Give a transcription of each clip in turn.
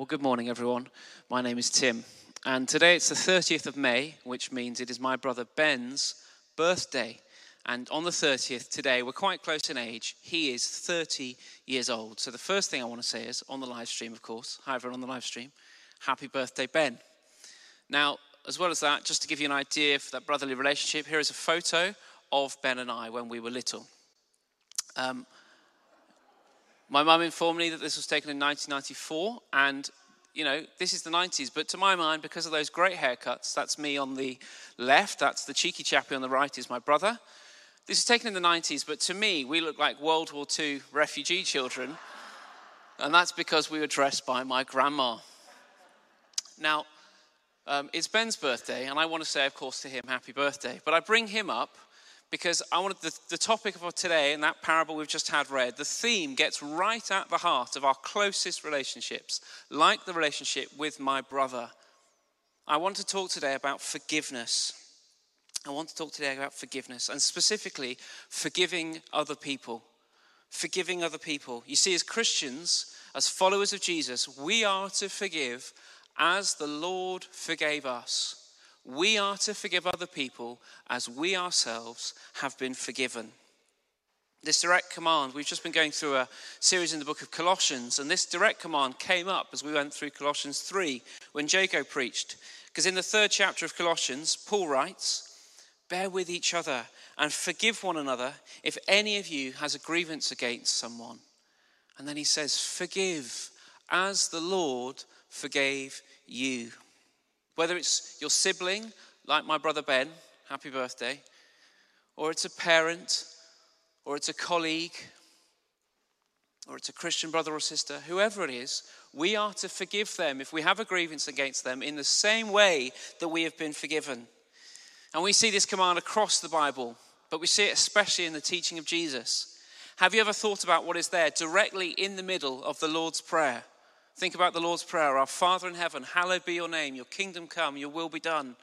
well, good morning, everyone. My name is Tim, and today it's the 30th of May, which means it is my brother Ben's birthday. And on the 30th today, we're quite close in age. He is 30 years old. So the first thing I want to say is on the live stream, of course. Hi, everyone on the live stream. Happy birthday, Ben. Now, as well as that, just to give you an idea of that brotherly relationship, here is a photo of Ben and I when we were little. Um, my mum informed me that this was taken in 1994, and you know, this is the 90s, but to my mind, because of those great haircuts, that's me on the left, that's the cheeky chappie on the right, is my brother. This is taken in the 90s, but to me, we look like World War II refugee children, and that's because we were dressed by my grandma. Now, um, it's Ben's birthday, and I want to say, of course, to him, happy birthday. But I bring him up because I wanted the, the topic of today and that parable we've just had read, the theme gets right at the heart of our closest relationships, like the relationship with my brother. I want to talk today about forgiveness. I want to talk today about forgiveness and specifically forgiving other people. Forgiving other people. You see, as Christians, as followers of Jesus, we are to forgive as the Lord forgave us we are to forgive other people as we ourselves have been forgiven. This direct command, we've just been going through a series in the book of Colossians, and this direct command came up as we went through Colossians 3 when Jago preached. Because in the third chapter of Colossians, Paul writes, Bear with each other and forgive one another if any of you has a grievance against someone. And then he says, Forgive as the Lord forgave you. Whether it's your sibling, like my brother Ben, happy birthday, or it's a parent, or it's a colleague, or it's a Christian brother or sister, whoever it is, we are to forgive them if we have a grievance against them in the same way that we have been forgiven. And we see this command across the Bible, but we see it especially in the teaching of Jesus. Have you ever thought about what is there directly in the middle of the Lord's Prayer? Think about the Lord's Prayer Our Father in heaven, hallowed be your name, your kingdom come, your will be done.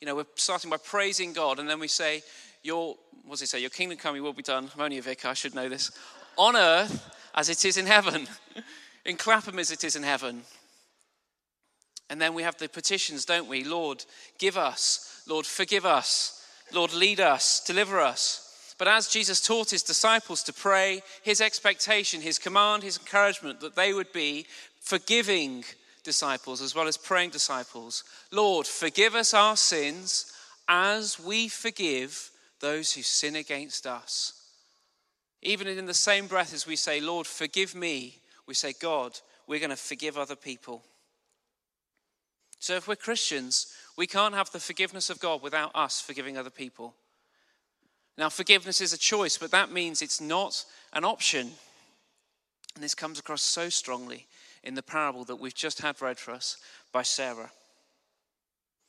You know, we're starting by praising God, and then we say, Your, what does he say? Your kingdom come, your will be done. I'm only a vicar, I should know this. On earth as it is in heaven, in Clapham as it is in heaven. And then we have the petitions, don't we? Lord, give us. Lord, forgive us. Lord, lead us, deliver us. But as Jesus taught his disciples to pray, his expectation, his command, his encouragement that they would be forgiving disciples as well as praying disciples. Lord, forgive us our sins as we forgive those who sin against us. Even in the same breath as we say, Lord, forgive me, we say, God, we're going to forgive other people. So if we're Christians, we can't have the forgiveness of God without us forgiving other people. Now, forgiveness is a choice, but that means it's not an option. And this comes across so strongly in the parable that we've just had read for us by Sarah.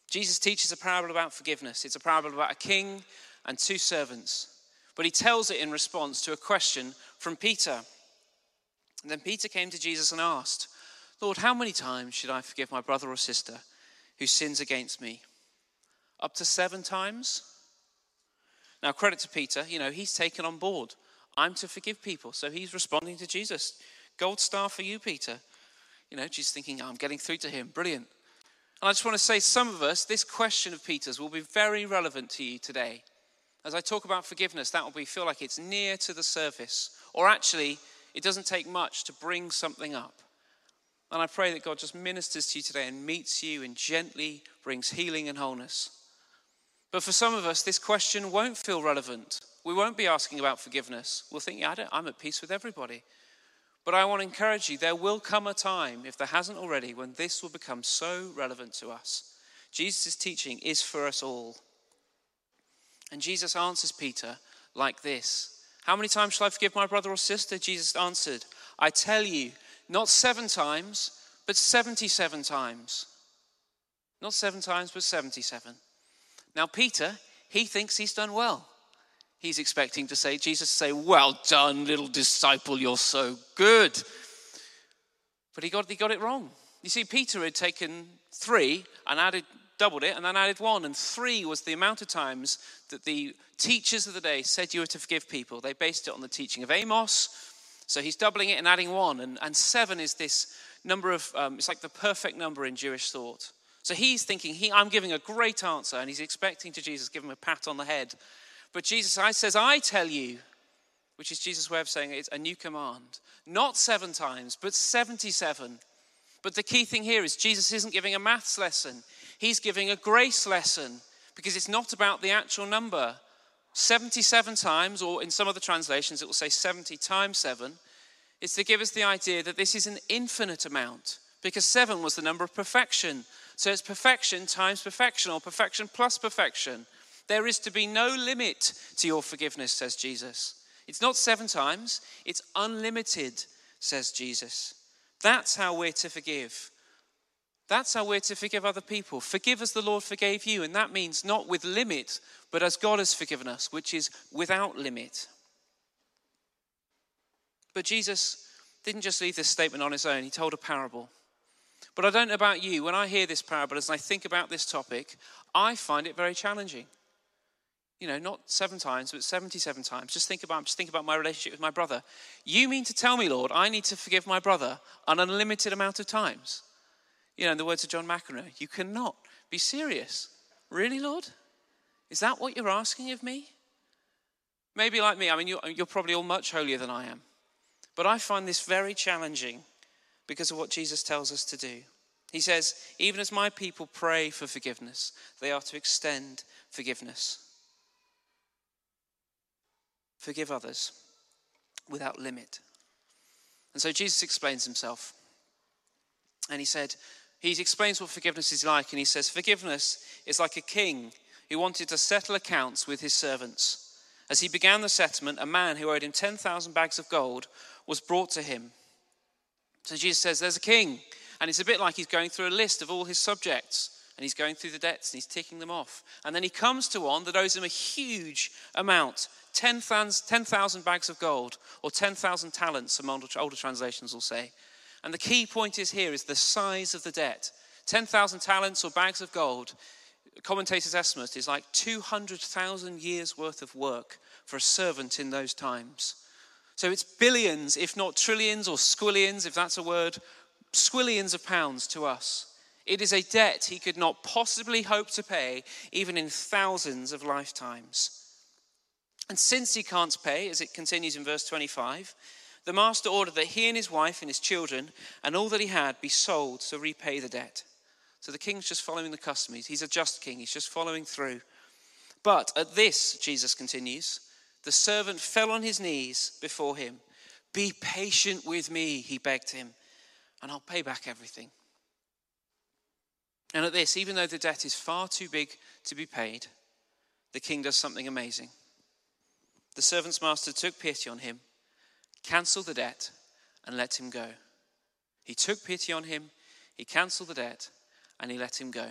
Jesus teaches a parable about forgiveness. It's a parable about a king and two servants. But he tells it in response to a question from Peter. And then Peter came to Jesus and asked, Lord, how many times should I forgive my brother or sister who sins against me? Up to seven times? Now, credit to Peter, you know, he's taken on board. I'm to forgive people. So he's responding to Jesus. Gold star for you, Peter. You know, she's thinking, oh, I'm getting through to him. Brilliant. And I just want to say, some of us, this question of Peter's will be very relevant to you today. As I talk about forgiveness, that will be feel like it's near to the surface, or actually, it doesn't take much to bring something up. And I pray that God just ministers to you today and meets you and gently brings healing and wholeness. But for some of us, this question won't feel relevant. We won't be asking about forgiveness. We'll think, yeah, I'm at peace with everybody. But I want to encourage you there will come a time, if there hasn't already, when this will become so relevant to us. Jesus' teaching is for us all. And Jesus answers Peter like this How many times shall I forgive my brother or sister? Jesus answered, I tell you, not seven times, but 77 times. Not seven times, but 77. Now, Peter, he thinks he's done well he's expecting to say, Jesus say, Well done, little disciple, you're so good. But he got, he got it wrong. You see, Peter had taken three and added, doubled it, and then added one. And three was the amount of times that the teachers of the day said you were to forgive people. They based it on the teaching of Amos. So he's doubling it and adding one. And, and seven is this number of, um, it's like the perfect number in Jewish thought. So he's thinking, he, I'm giving a great answer, and he's expecting to Jesus give him a pat on the head. But Jesus I says, I tell you, which is Jesus' way of saying it's a new command. Not seven times, but 77. But the key thing here is Jesus isn't giving a maths lesson, he's giving a grace lesson because it's not about the actual number. 77 times, or in some other translations, it will say 70 times 7, is to give us the idea that this is an infinite amount because 7 was the number of perfection. So it's perfection times perfection, or perfection plus perfection. There is to be no limit to your forgiveness, says Jesus. It's not seven times, it's unlimited, says Jesus. That's how we're to forgive. That's how we're to forgive other people. Forgive as the Lord forgave you. And that means not with limit, but as God has forgiven us, which is without limit. But Jesus didn't just leave this statement on his own, he told a parable. But I don't know about you, when I hear this parable, as I think about this topic, I find it very challenging. You know, not seven times, but 77 times. Just think about, just think about my relationship with my brother. You mean to tell me, Lord, I need to forgive my brother an unlimited amount of times? You know, in the words of John McEnroe, you cannot be serious. Really, Lord? Is that what you're asking of me? Maybe like me, I mean, you're, you're probably all much holier than I am. But I find this very challenging because of what Jesus tells us to do. He says, even as my people pray for forgiveness, they are to extend forgiveness. Forgive others without limit. And so Jesus explains himself. And he said, he explains what forgiveness is like, and he says, Forgiveness is like a king who wanted to settle accounts with his servants. As he began the settlement, a man who owed him 10,000 bags of gold was brought to him. So Jesus says, There's a king. And it's a bit like he's going through a list of all his subjects. And he's going through the debts and he's ticking them off. And then he comes to one that owes him a huge amount 10,000 bags of gold, or 10,000 talents, some older, translations will say. And the key point is here is the size of the debt. 10,000 talents or bags of gold, commentators estimate, is like 200,000 years worth of work for a servant in those times. So it's billions, if not trillions or squillions, if that's a word, squillions of pounds to us. It is a debt he could not possibly hope to pay, even in thousands of lifetimes. And since he can't pay, as it continues in verse 25, the master ordered that he and his wife and his children and all that he had be sold to repay the debt. So the king's just following the customs. He's a just king, he's just following through. But at this, Jesus continues, the servant fell on his knees before him. Be patient with me, he begged him, and I'll pay back everything. And at this, even though the debt is far too big to be paid, the king does something amazing. The servant's master took pity on him cancelled the debt, and let him go. He took pity on him, he canceled the debt, and he let him go.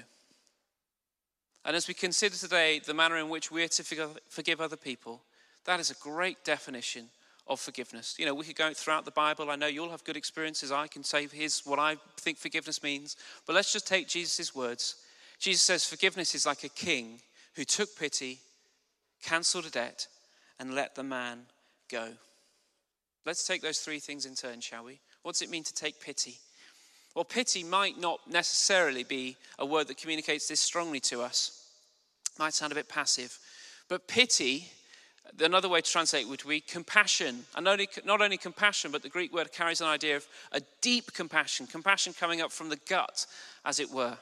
And as we consider today the manner in which we're to forgive other people, that is a great definition of forgiveness. You know, we could go throughout the Bible. I know you'll have good experiences. I can say here's what I think forgiveness means. But let's just take Jesus' words. Jesus says, Forgiveness is like a king who took pity, cancelled a debt, and let the man go. Let's take those three things in turn, shall we? What does it mean to take pity? Well, pity might not necessarily be a word that communicates this strongly to us. It might sound a bit passive. But pity, another way to translate would be compassion. And not only, not only compassion, but the Greek word carries an idea of a deep compassion, compassion coming up from the gut, as it were.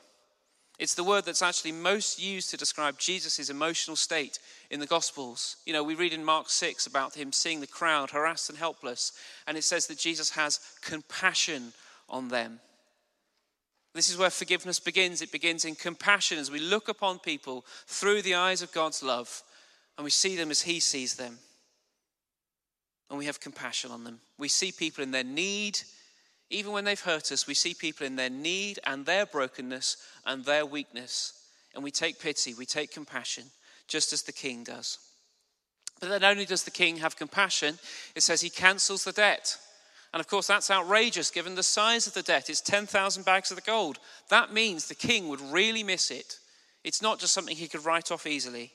It's the word that's actually most used to describe Jesus' emotional state in the Gospels. You know, we read in Mark 6 about him seeing the crowd harassed and helpless, and it says that Jesus has compassion on them. This is where forgiveness begins. It begins in compassion as we look upon people through the eyes of God's love and we see them as He sees them. And we have compassion on them. We see people in their need even when they've hurt us, we see people in their need and their brokenness and their weakness, and we take pity, we take compassion, just as the king does. But not only does the king have compassion, it says he cancels the debt. And of course, that's outrageous given the size of the debt. It's 10,000 bags of the gold. That means the king would really miss it. It's not just something he could write off easily.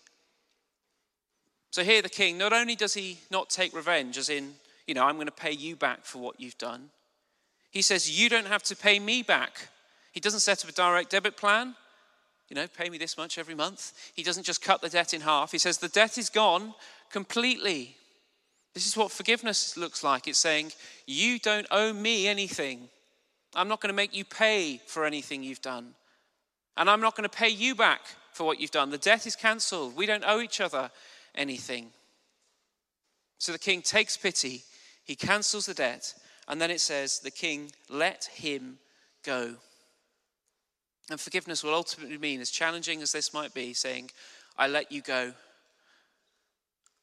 So here, the king, not only does he not take revenge, as in, you know, I'm going to pay you back for what you've done, He says, You don't have to pay me back. He doesn't set up a direct debit plan, you know, pay me this much every month. He doesn't just cut the debt in half. He says, The debt is gone completely. This is what forgiveness looks like. It's saying, You don't owe me anything. I'm not going to make you pay for anything you've done. And I'm not going to pay you back for what you've done. The debt is cancelled. We don't owe each other anything. So the king takes pity, he cancels the debt, and then it says, The king let him go. And forgiveness will ultimately mean, as challenging as this might be, saying, I let you go.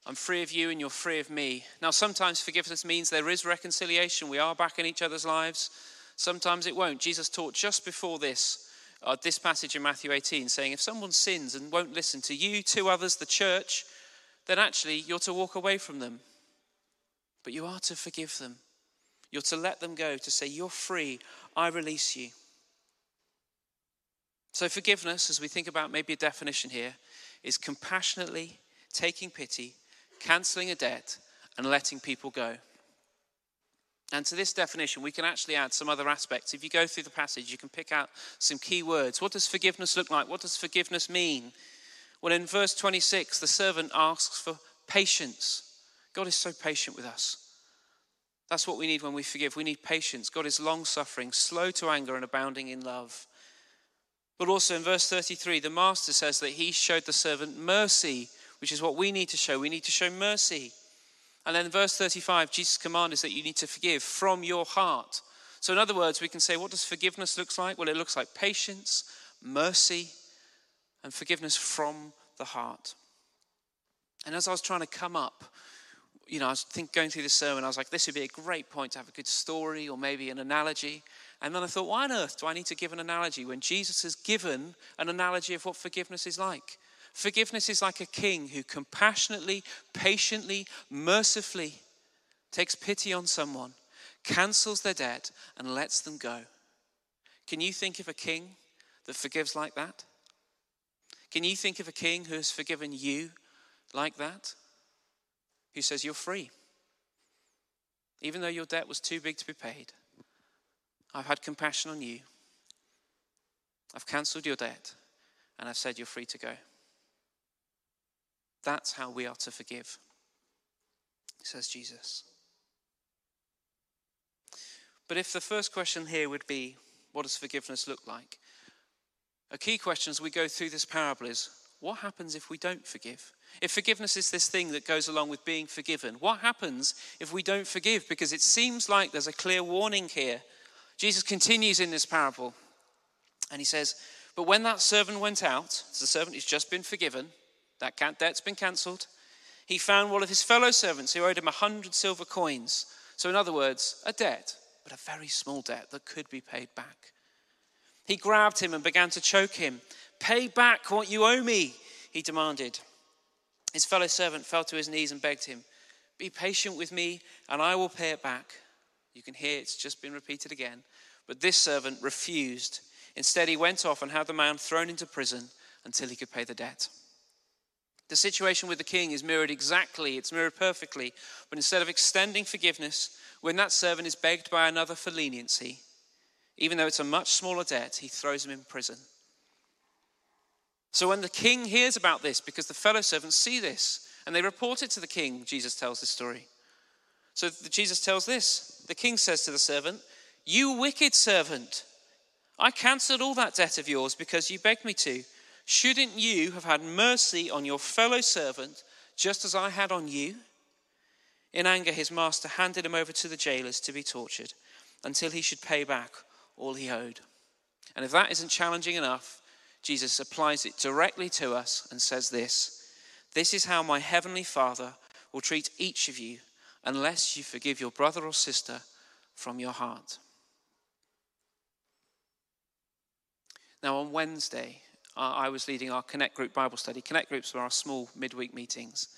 I'm free of you and you're free of me. Now, sometimes forgiveness means there is reconciliation. We are back in each other's lives. Sometimes it won't. Jesus taught just before this, uh, this passage in Matthew 18, saying, If someone sins and won't listen to you, to others, the church, then actually you're to walk away from them. But you are to forgive them. You're to let them go, to say, You're free, I release you. So, forgiveness, as we think about maybe a definition here, is compassionately taking pity, cancelling a debt, and letting people go. And to this definition, we can actually add some other aspects. If you go through the passage, you can pick out some key words. What does forgiveness look like? What does forgiveness mean? Well, in verse 26, the servant asks for patience. God is so patient with us. That's what we need when we forgive. We need patience. God is long suffering, slow to anger, and abounding in love. But also in verse 33, the master says that he showed the servant mercy, which is what we need to show. We need to show mercy. And then in verse 35, Jesus' command is that you need to forgive from your heart. So, in other words, we can say, what does forgiveness look like? Well, it looks like patience, mercy, and forgiveness from the heart. And as I was trying to come up, you know, I was think, going through the sermon, I was like, this would be a great point to have a good story or maybe an analogy. And then I thought, why on earth do I need to give an analogy when Jesus has given an analogy of what forgiveness is like? Forgiveness is like a king who compassionately, patiently, mercifully takes pity on someone, cancels their debt, and lets them go. Can you think of a king that forgives like that? Can you think of a king who has forgiven you like that? Who says you're free, even though your debt was too big to be paid? I've had compassion on you. I've cancelled your debt and I've said you're free to go. That's how we are to forgive, says Jesus. But if the first question here would be, what does forgiveness look like? A key question as we go through this parable is, what happens if we don't forgive? If forgiveness is this thing that goes along with being forgiven, what happens if we don't forgive? Because it seems like there's a clear warning here Jesus continues in this parable and he says, But when that servant went out, the servant who's just been forgiven, that debt's been cancelled, he found one of his fellow servants who owed him a hundred silver coins. So, in other words, a debt, but a very small debt that could be paid back. He grabbed him and began to choke him. Pay back what you owe me, he demanded. His fellow servant fell to his knees and begged him, Be patient with me, and I will pay it back. You can hear it's just been repeated again. But this servant refused. Instead, he went off and had the man thrown into prison until he could pay the debt. The situation with the king is mirrored exactly, it's mirrored perfectly. But instead of extending forgiveness, when that servant is begged by another for leniency, even though it's a much smaller debt, he throws him in prison. So when the king hears about this, because the fellow servants see this, and they report it to the king, Jesus tells the story. So Jesus tells this the king says to the servant, You wicked servant, I cancelled all that debt of yours because you begged me to. Shouldn't you have had mercy on your fellow servant just as I had on you? In anger, his master handed him over to the jailers to be tortured until he should pay back all he owed. And if that isn't challenging enough, Jesus applies it directly to us and says this This is how my heavenly Father will treat each of you unless you forgive your brother or sister from your heart. Now, on Wednesday, I was leading our Connect Group Bible study. Connect Groups were our small midweek meetings.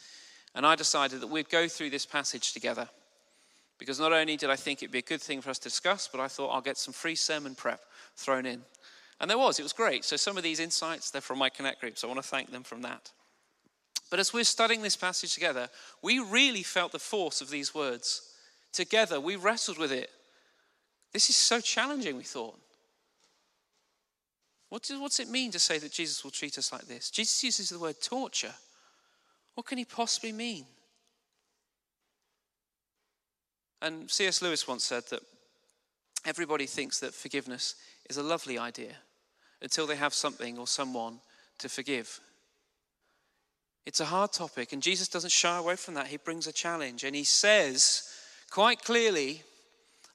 And I decided that we'd go through this passage together. Because not only did I think it'd be a good thing for us to discuss, but I thought I'll get some free sermon prep thrown in. And there was, it was great. So some of these insights, they're from my Connect groups. I want to thank them from that. But as we're studying this passage together, we really felt the force of these words. Together, we wrestled with it. This is so challenging, we thought. What does, what's it mean to say that Jesus will treat us like this? Jesus uses the word torture. What can he possibly mean? And C.S. Lewis once said that everybody thinks that forgiveness is a lovely idea until they have something or someone to forgive. It's a hard topic, and Jesus doesn't shy away from that. He brings a challenge, and he says quite clearly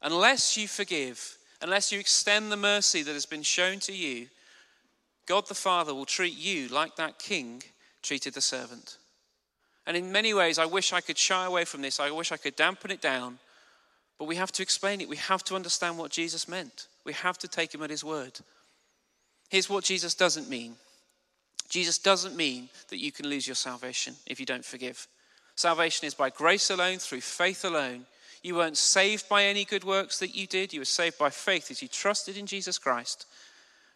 unless you forgive, unless you extend the mercy that has been shown to you, God the Father will treat you like that king treated the servant. And in many ways, I wish I could shy away from this. I wish I could dampen it down. But we have to explain it. We have to understand what Jesus meant. We have to take him at his word. Here's what Jesus doesn't mean Jesus doesn't mean that you can lose your salvation if you don't forgive. Salvation is by grace alone, through faith alone. You weren't saved by any good works that you did. You were saved by faith as you trusted in Jesus Christ.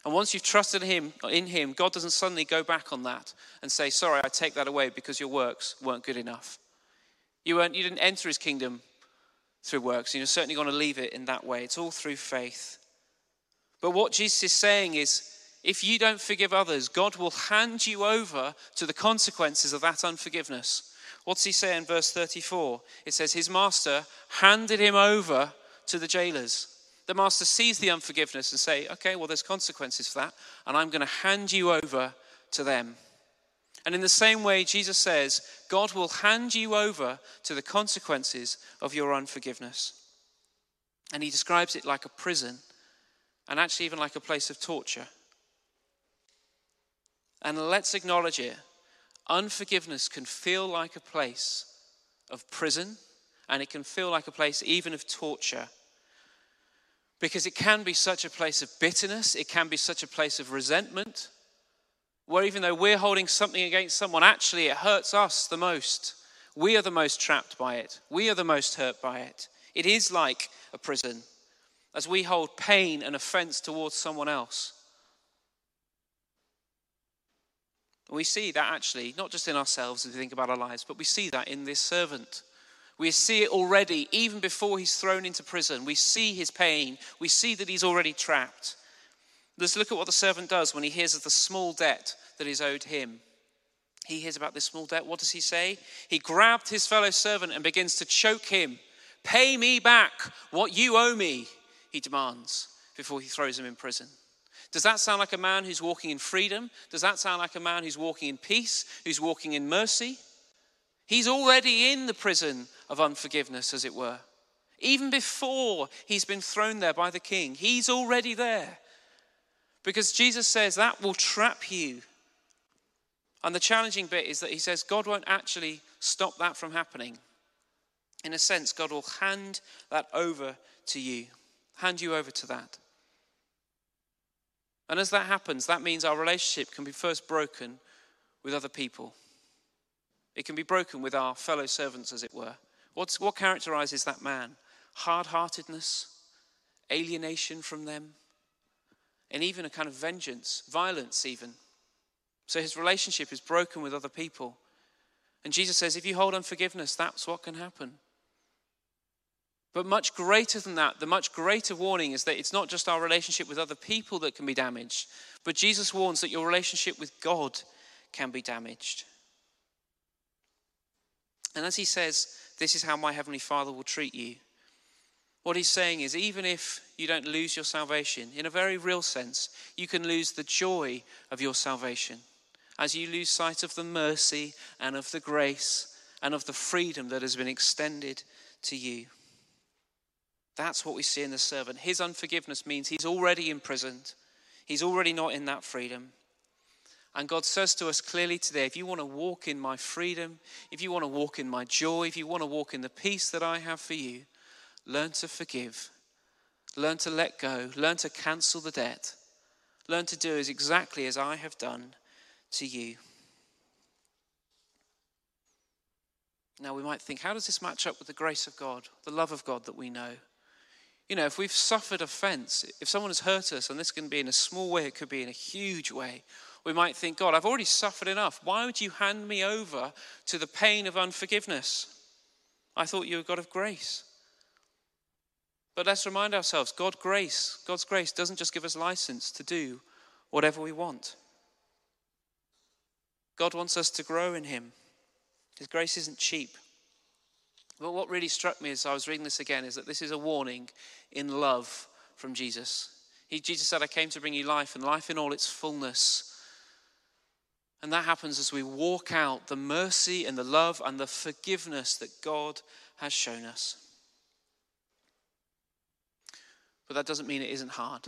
And once you've trusted him in him, God doesn't suddenly go back on that and say, "Sorry, I take that away because your works weren't good enough." You weren't you didn't enter his kingdom through works, you're certainly going to leave it in that way. It's all through faith. But what Jesus is saying is if you don't forgive others, God will hand you over to the consequences of that unforgiveness. What's he say in verse 34? It says, His master handed him over to the jailers. The master sees the unforgiveness and say, Okay, well, there's consequences for that, and I'm going to hand you over to them. And in the same way, Jesus says, God will hand you over to the consequences of your unforgiveness. And he describes it like a prison, and actually even like a place of torture. And let's acknowledge it. Unforgiveness can feel like a place of prison, and it can feel like a place even of torture. Because it can be such a place of bitterness, it can be such a place of resentment, where even though we're holding something against someone, actually it hurts us the most. We are the most trapped by it, we are the most hurt by it. It is like a prison as we hold pain and offense towards someone else. we see that actually, not just in ourselves as we think about our lives, but we see that in this servant. We see it already, even before he's thrown into prison. We see his pain. We see that he's already trapped. Let's look at what the servant does when he hears of the small debt that is owed him. He hears about this small debt. What does he say? He grabbed his fellow servant and begins to choke him. Pay me back what you owe me, he demands before he throws him in prison. Does that sound like a man who's walking in freedom? Does that sound like a man who's walking in peace, who's walking in mercy? He's already in the prison of unforgiveness, as it were. Even before he's been thrown there by the king, he's already there. Because Jesus says that will trap you. And the challenging bit is that he says God won't actually stop that from happening. In a sense, God will hand that over to you, hand you over to that. And as that happens, that means our relationship can be first broken with other people. It can be broken with our fellow servants, as it were. What's, what characterizes that man? Hard heartedness, alienation from them, and even a kind of vengeance, violence, even. So his relationship is broken with other people. And Jesus says, if you hold unforgiveness, that's what can happen. But much greater than that, the much greater warning is that it's not just our relationship with other people that can be damaged, but Jesus warns that your relationship with God can be damaged. And as he says, This is how my heavenly Father will treat you. What he's saying is, even if you don't lose your salvation, in a very real sense, you can lose the joy of your salvation as you lose sight of the mercy and of the grace and of the freedom that has been extended to you. That's what we see in the servant. His unforgiveness means he's already imprisoned, he's already not in that freedom. And God says to us clearly today if you want to walk in my freedom, if you want to walk in my joy, if you want to walk in the peace that I have for you, learn to forgive, learn to let go, learn to cancel the debt, learn to do as exactly as I have done to you. Now, we might think, how does this match up with the grace of God, the love of God that we know? You know, if we've suffered offense, if someone has hurt us, and this can be in a small way, it could be in a huge way, we might think, God, I've already suffered enough. Why would you hand me over to the pain of unforgiveness? I thought you were God of grace. But let's remind ourselves God grace, God's grace doesn't just give us license to do whatever we want. God wants us to grow in Him. His grace isn't cheap. But what really struck me as I was reading this again is that this is a warning in love from Jesus. He, Jesus said, I came to bring you life and life in all its fullness. And that happens as we walk out the mercy and the love and the forgiveness that God has shown us. But that doesn't mean it isn't hard.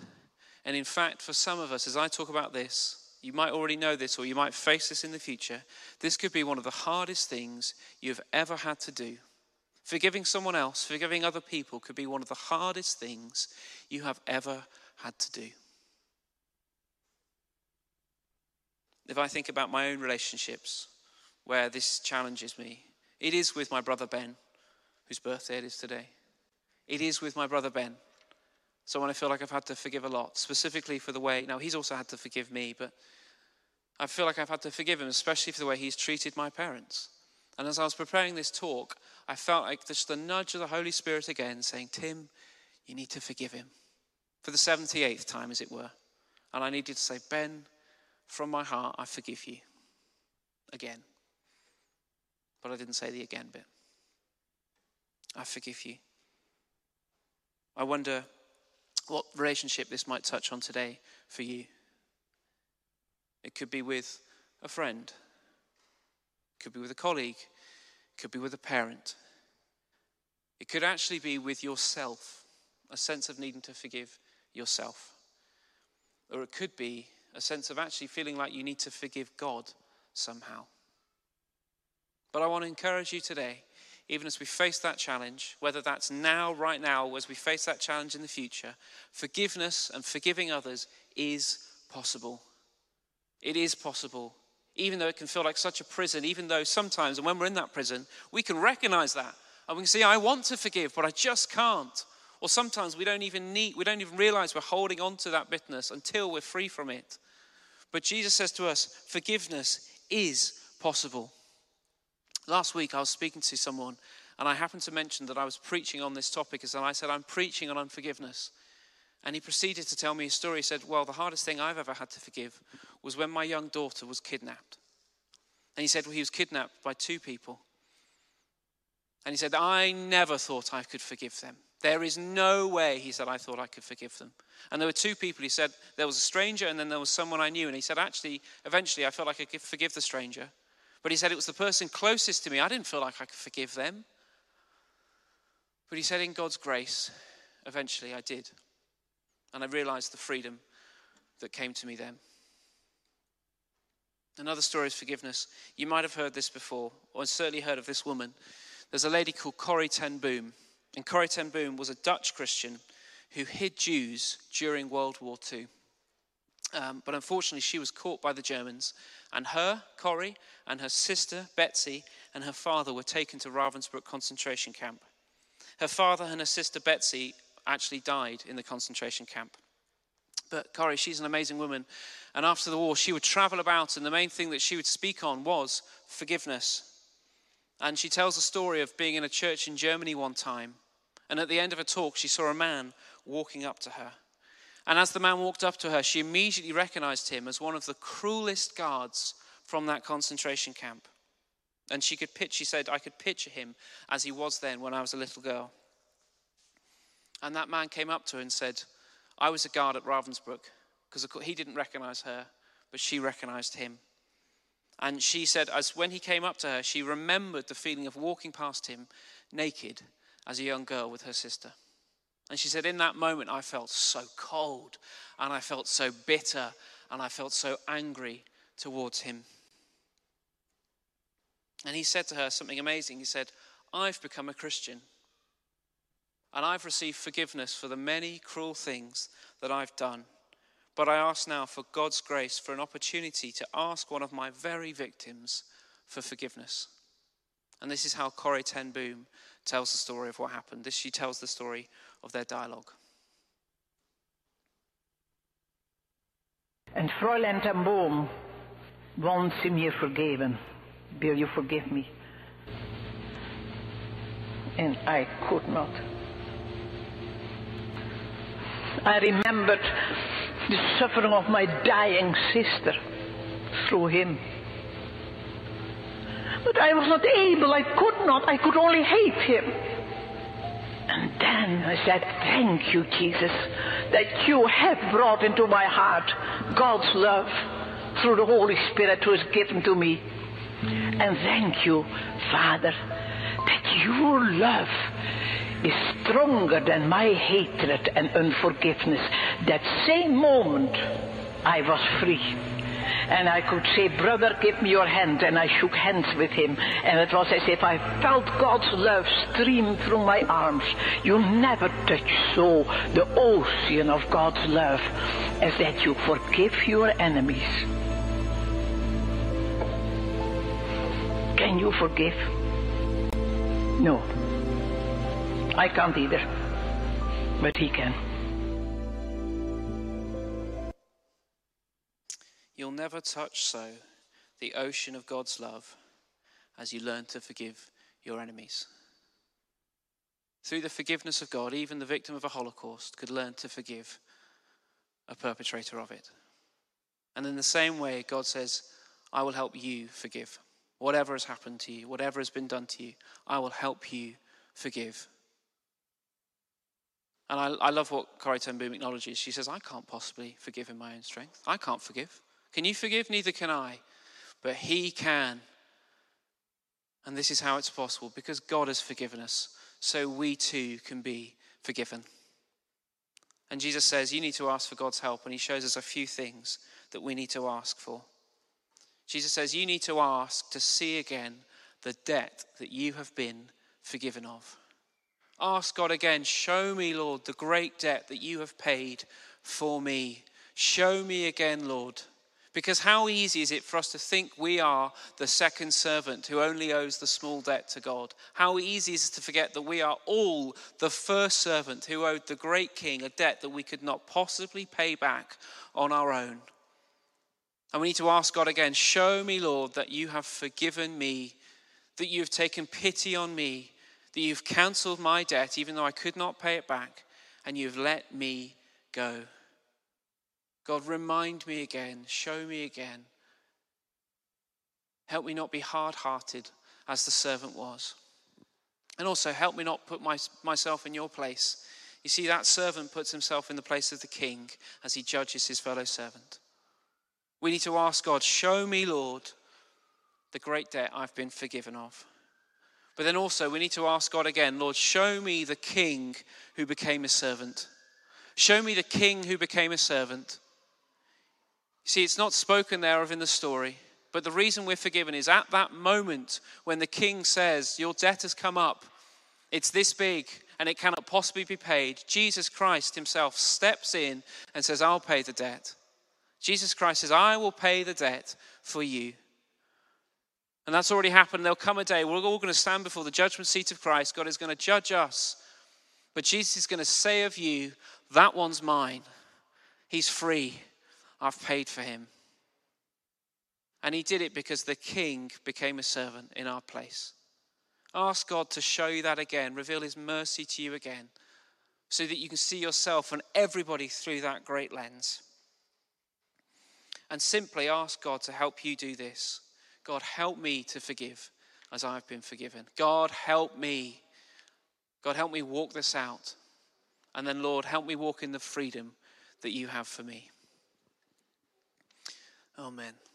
And in fact, for some of us, as I talk about this, you might already know this or you might face this in the future. This could be one of the hardest things you've ever had to do. Forgiving someone else, forgiving other people could be one of the hardest things you have ever had to do. If I think about my own relationships where this challenges me, it is with my brother Ben, whose birthday it is today. It is with my brother Ben. Someone I feel like I've had to forgive a lot, specifically for the way, now he's also had to forgive me, but I feel like I've had to forgive him, especially for the way he's treated my parents. And as I was preparing this talk, I felt like just the nudge of the Holy Spirit again saying, Tim, you need to forgive him. For the 78th time, as it were. And I needed to say, Ben, from my heart, I forgive you. Again. But I didn't say the again bit. I forgive you. I wonder what relationship this might touch on today for you. It could be with a friend, it could be with a colleague, it could be with a parent. It could actually be with yourself, a sense of needing to forgive yourself. Or it could be a sense of actually feeling like you need to forgive God somehow. But I want to encourage you today even as we face that challenge, whether that's now, right now, or as we face that challenge in the future, forgiveness and forgiving others is possible. It is possible. Even though it can feel like such a prison, even though sometimes, and when we're in that prison, we can recognize that. And we can say, I want to forgive, but I just can't. Or sometimes we don't even need, we don't even realize we're holding on to that bitterness until we're free from it. But Jesus says to us, forgiveness is possible. Last week, I was speaking to someone, and I happened to mention that I was preaching on this topic, and I said, I'm preaching on unforgiveness. And he proceeded to tell me a story. He said, Well, the hardest thing I've ever had to forgive was when my young daughter was kidnapped. And he said, Well, he was kidnapped by two people. And he said, I never thought I could forgive them. There is no way, he said, I thought I could forgive them. And there were two people. He said, There was a stranger, and then there was someone I knew. And he said, Actually, eventually, I felt like I could forgive the stranger. But he said it was the person closest to me. I didn't feel like I could forgive them. But he said, in God's grace, eventually I did. And I realized the freedom that came to me then. Another story is forgiveness. You might have heard this before, or certainly heard of this woman. There's a lady called Corrie ten Boom. And Corrie ten Boom was a Dutch Christian who hid Jews during World War II. Um, but unfortunately, she was caught by the Germans, and her, Corrie, and her sister, Betsy, and her father were taken to Ravensbrück concentration camp. Her father and her sister, Betsy, actually died in the concentration camp. But Corrie, she's an amazing woman. And after the war, she would travel about, and the main thing that she would speak on was forgiveness. And she tells a story of being in a church in Germany one time. And at the end of a talk, she saw a man walking up to her. And as the man walked up to her, she immediately recognized him as one of the cruelest guards from that concentration camp. And she could pitch, she said, I could picture him as he was then when I was a little girl. And that man came up to her and said, I was a guard at Ravensbrück, because he didn't recognize her, but she recognized him. And she said, as when he came up to her, she remembered the feeling of walking past him naked as a young girl with her sister. And she said, In that moment, I felt so cold and I felt so bitter and I felt so angry towards him. And he said to her something amazing. He said, I've become a Christian and I've received forgiveness for the many cruel things that I've done. But I ask now for God's grace for an opportunity to ask one of my very victims for forgiveness. And this is how Corrie ten Boom tells the story of what happened. This she tells the story of their dialogue. And Fräulein ten Boom wants him here forgiven. Will you forgive me? And I could not. I remembered the suffering of my dying sister through him. But I was not able, I could not, I could only hate him. And then I said, Thank you, Jesus, that you have brought into my heart God's love through the Holy Spirit who is given to me. And thank you, Father, that your love is stronger than my hatred and unforgiveness. That same moment, I was free. And I could say, Brother, give me your hand. And I shook hands with him. And it was as if I felt God's love stream through my arms. You never touch so the ocean of God's love as that you forgive your enemies. Can you forgive? No. I can't either. But he can. You'll never touch so the ocean of God's love as you learn to forgive your enemies. Through the forgiveness of God, even the victim of a Holocaust could learn to forgive a perpetrator of it. And in the same way, God says, I will help you forgive. Whatever has happened to you, whatever has been done to you, I will help you forgive. And I, I love what Corrie ten Boom acknowledges. She says, I can't possibly forgive in my own strength. I can't forgive. Can you forgive? Neither can I. But He can. And this is how it's possible because God has forgiven us, so we too can be forgiven. And Jesus says, You need to ask for God's help, and He shows us a few things that we need to ask for. Jesus says, You need to ask to see again the debt that you have been forgiven of. Ask God again, Show me, Lord, the great debt that you have paid for me. Show me again, Lord, because how easy is it for us to think we are the second servant who only owes the small debt to God? How easy is it to forget that we are all the first servant who owed the great king a debt that we could not possibly pay back on our own? And we need to ask God again show me, Lord, that you have forgiven me, that you have taken pity on me, that you've cancelled my debt, even though I could not pay it back, and you've let me go. God, remind me again, show me again. Help me not be hard hearted as the servant was. And also, help me not put my, myself in your place. You see, that servant puts himself in the place of the king as he judges his fellow servant. We need to ask God, show me, Lord, the great debt I've been forgiven of. But then also, we need to ask God again, Lord, show me the king who became a servant. Show me the king who became a servant. See, it's not spoken there of in the story, but the reason we're forgiven is at that moment when the king says, Your debt has come up, it's this big, and it cannot possibly be paid. Jesus Christ himself steps in and says, I'll pay the debt. Jesus Christ says, I will pay the debt for you. And that's already happened. There'll come a day we're all going to stand before the judgment seat of Christ. God is going to judge us. But Jesus is going to say of you, That one's mine. He's free. I've paid for him. And he did it because the king became a servant in our place. Ask God to show you that again, reveal his mercy to you again, so that you can see yourself and everybody through that great lens. And simply ask God to help you do this. God, help me to forgive as I've been forgiven. God, help me. God, help me walk this out. And then, Lord, help me walk in the freedom that you have for me. Amen.